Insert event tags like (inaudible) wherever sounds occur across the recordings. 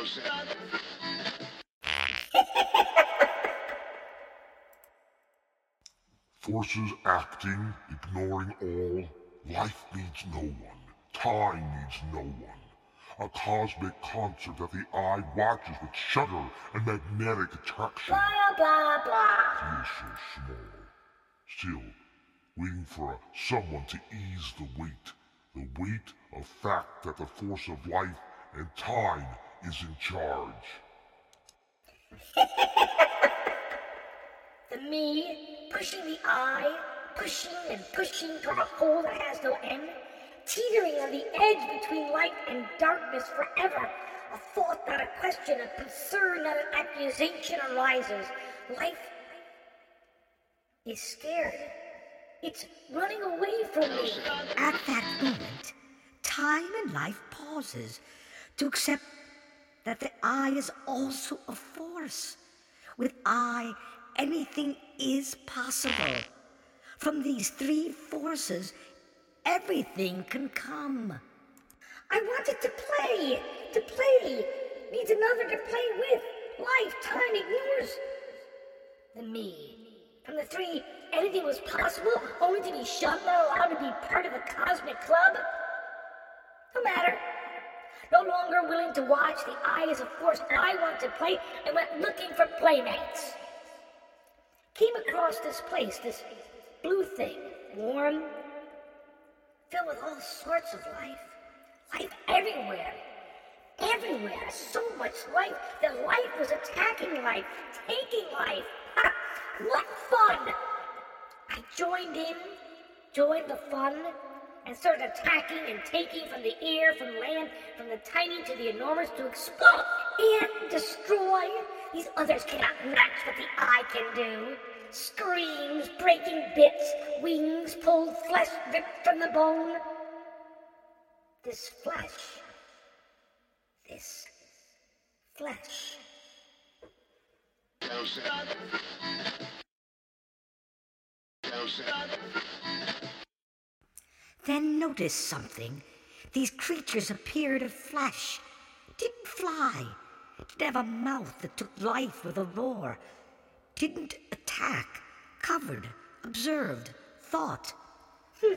(laughs) Forces acting, ignoring all. Life needs no one. Time needs no one. A cosmic concert that the eye watches with shudder and magnetic attraction. Blah, blah, blah. Is so small. Still, waiting for a, someone to ease the weight. The weight of fact that the force of life and time is in charge. The me pushing the I, pushing and pushing toward a hole that has no end, teetering on the edge between light and darkness forever. A thought, not a question, a concern, not an accusation arises. Life is scared. It's running away from me. At that moment, time and life pauses to accept that the I is also a force. With I, anything is possible. From these three forces, everything can come. I wanted to play. To play needs another to play with. Life, time ignores the me. From the three, anything was possible, only to be shunned, not allowed to be part of the cosmic club. No matter. No longer willing to watch the eye as a force I want to play and went looking for playmates. Came across this place, this blue thing, warm, filled with all sorts of life. Life everywhere. Everywhere. So much life that life was attacking life, taking life. Ha! What fun! I joined in, joined the fun, and started attacking and taking from the air, from land, from the tiny to the enormous to explode and destroy. These others cannot match what the eye can do. Screams, breaking bits, wings pulled, flesh ripped from the bone. This flesh, this flesh. Then notice something. These creatures appeared of flesh, didn't fly, didn't have a mouth that took life with a roar, didn't attack, covered, observed, thought. Hmm.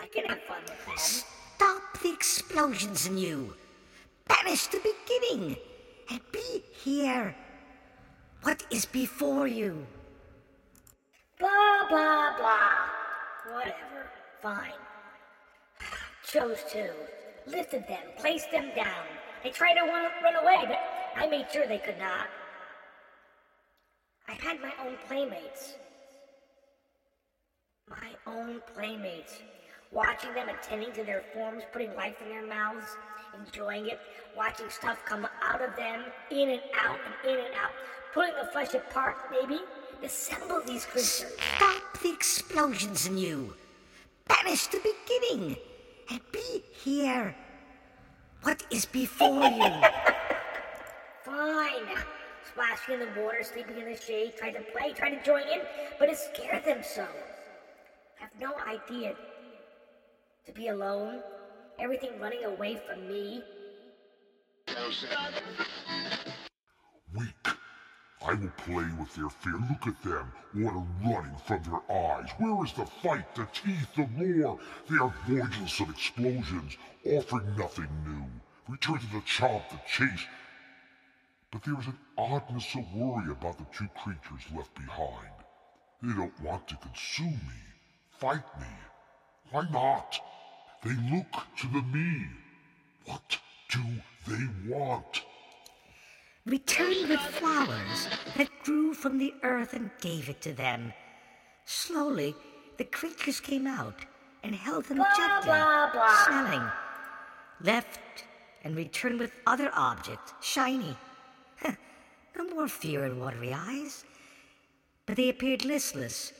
I can have fun with them. Stop the explosions in you. Banish the beginning and be here. What is before you? Blah, blah, blah. Whatever. Fine. Chose to. Lifted them, placed them down. They tried to run, away, but I made sure they could not. I had my own playmates. My own playmates. Watching them attending to their forms, putting life in their mouths, enjoying it, watching stuff come out of them, in and out and in and out, pulling the flesh apart, maybe, assemble these creatures. Stop the explosions in you. Banish the beginning and be here. What is before you? (laughs) Fine. Splashing in the water, sleeping in the shade, trying to play, trying to join in, but it scared them so. Have no idea to be alone, everything running away from me. Will play with their fear. Look at them, water running from their eyes. Where is the fight, the teeth, the roar? They are voidless of explosions, offering nothing new. Return to the chomp, the chase. But there is an oddness of worry about the two creatures left behind. They don't want to consume me, fight me. Why not? They look to the me. What do they want? Returned with flowers that grew from the earth and gave it to them. Slowly, the creatures came out and held them Blah, gently, blah, blah. smelling. Left and returned with other objects, shiny. no more fear in watery eyes. But they appeared listless.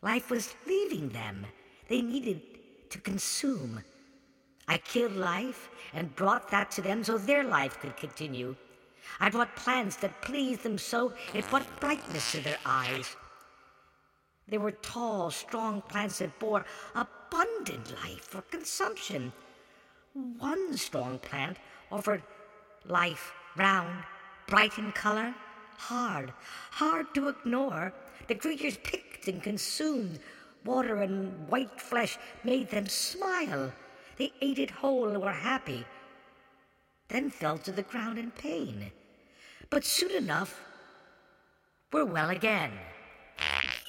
Life was leaving them. They needed to consume. I killed life and brought that to them so their life could continue. I brought plants that pleased them so it brought brightness to their eyes. They were tall, strong plants that bore abundant life for consumption. One strong plant offered Life, round, bright in color, hard, hard to ignore. The creatures picked and consumed. Water and white flesh made them smile. They ate it whole and were happy, then fell to the ground in pain. But soon enough, were well again. (laughs)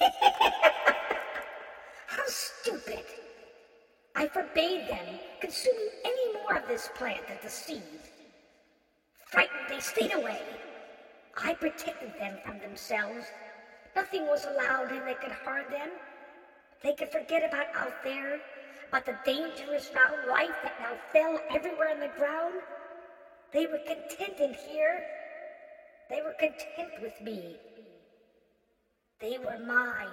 How stupid! I forbade them consuming any more of this plant at the seed. Frightened, they stayed away. I protected them from themselves. Nothing was allowed in that could harm them. They could forget about out there, about the dangerous round life that now fell everywhere on the ground. They were content in here. They were content with me. They were mine.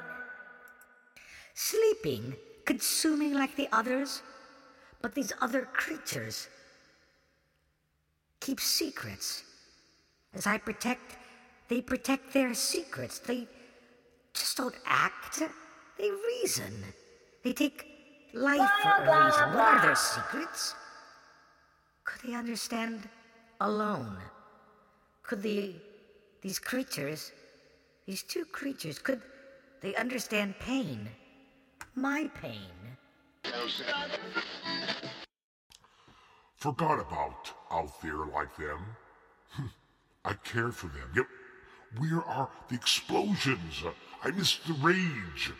Sleeping, consuming like the others, but these other creatures keep secrets. As I protect, they protect their secrets. They just don't act, they reason. They take life for a reason. What are their secrets? Could they understand alone? Could the, these creatures, these two creatures, could they understand pain? My pain. Forgot about out there like them. Hm, I care for them. Yep. Where are the explosions? I missed the rage.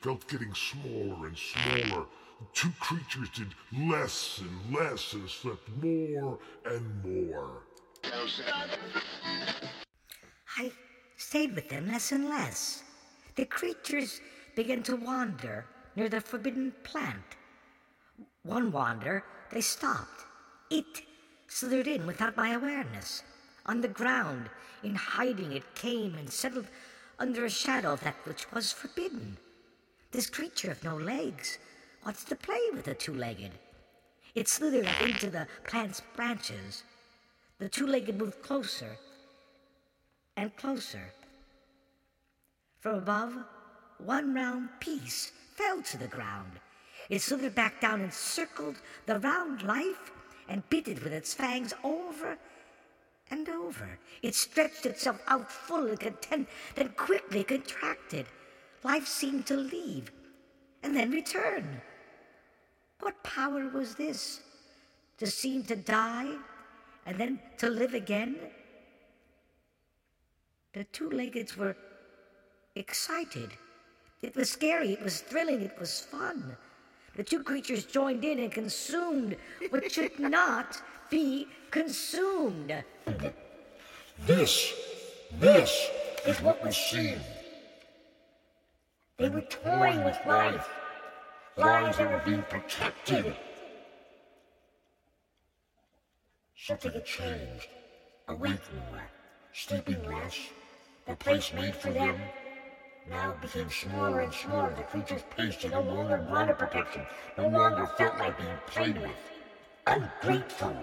Felt getting smaller and smaller. The two creatures did less and less and slept more and more. I stayed with them less and less. The creatures began to wander near the forbidden plant. One wander, they stopped. It slithered in without my awareness. On the ground, in hiding, it came and settled under a shadow of that which was forbidden. This creature of no legs wants to play with the two legged. It slithered up into the plant's branches. The two legged moved closer and closer. From above, one round piece fell to the ground. It slithered back down and circled the round life and bit it with its fangs over and over. It stretched itself out full and content, then quickly contracted. Life seemed to leave and then return. What power was this? To seem to die and then to live again? The two leggeds were excited. It was scary, it was thrilling, it was fun. The two creatures joined in and consumed what should (laughs) not be consumed. This, this is what we see. They were toying with life. Lives that were being protected. Something had changed. Awake more, sleeping less. The place made for them now became smaller and smaller. The creature's pace no longer wanted protection, no longer felt like being played with. Ungrateful.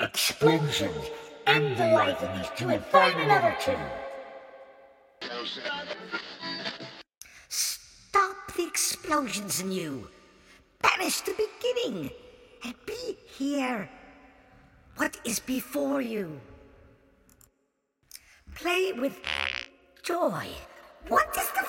Explosions. End the life of these two and find another two. Explosions in you. Banish the beginning and be here. What is before you? Play with joy. What is the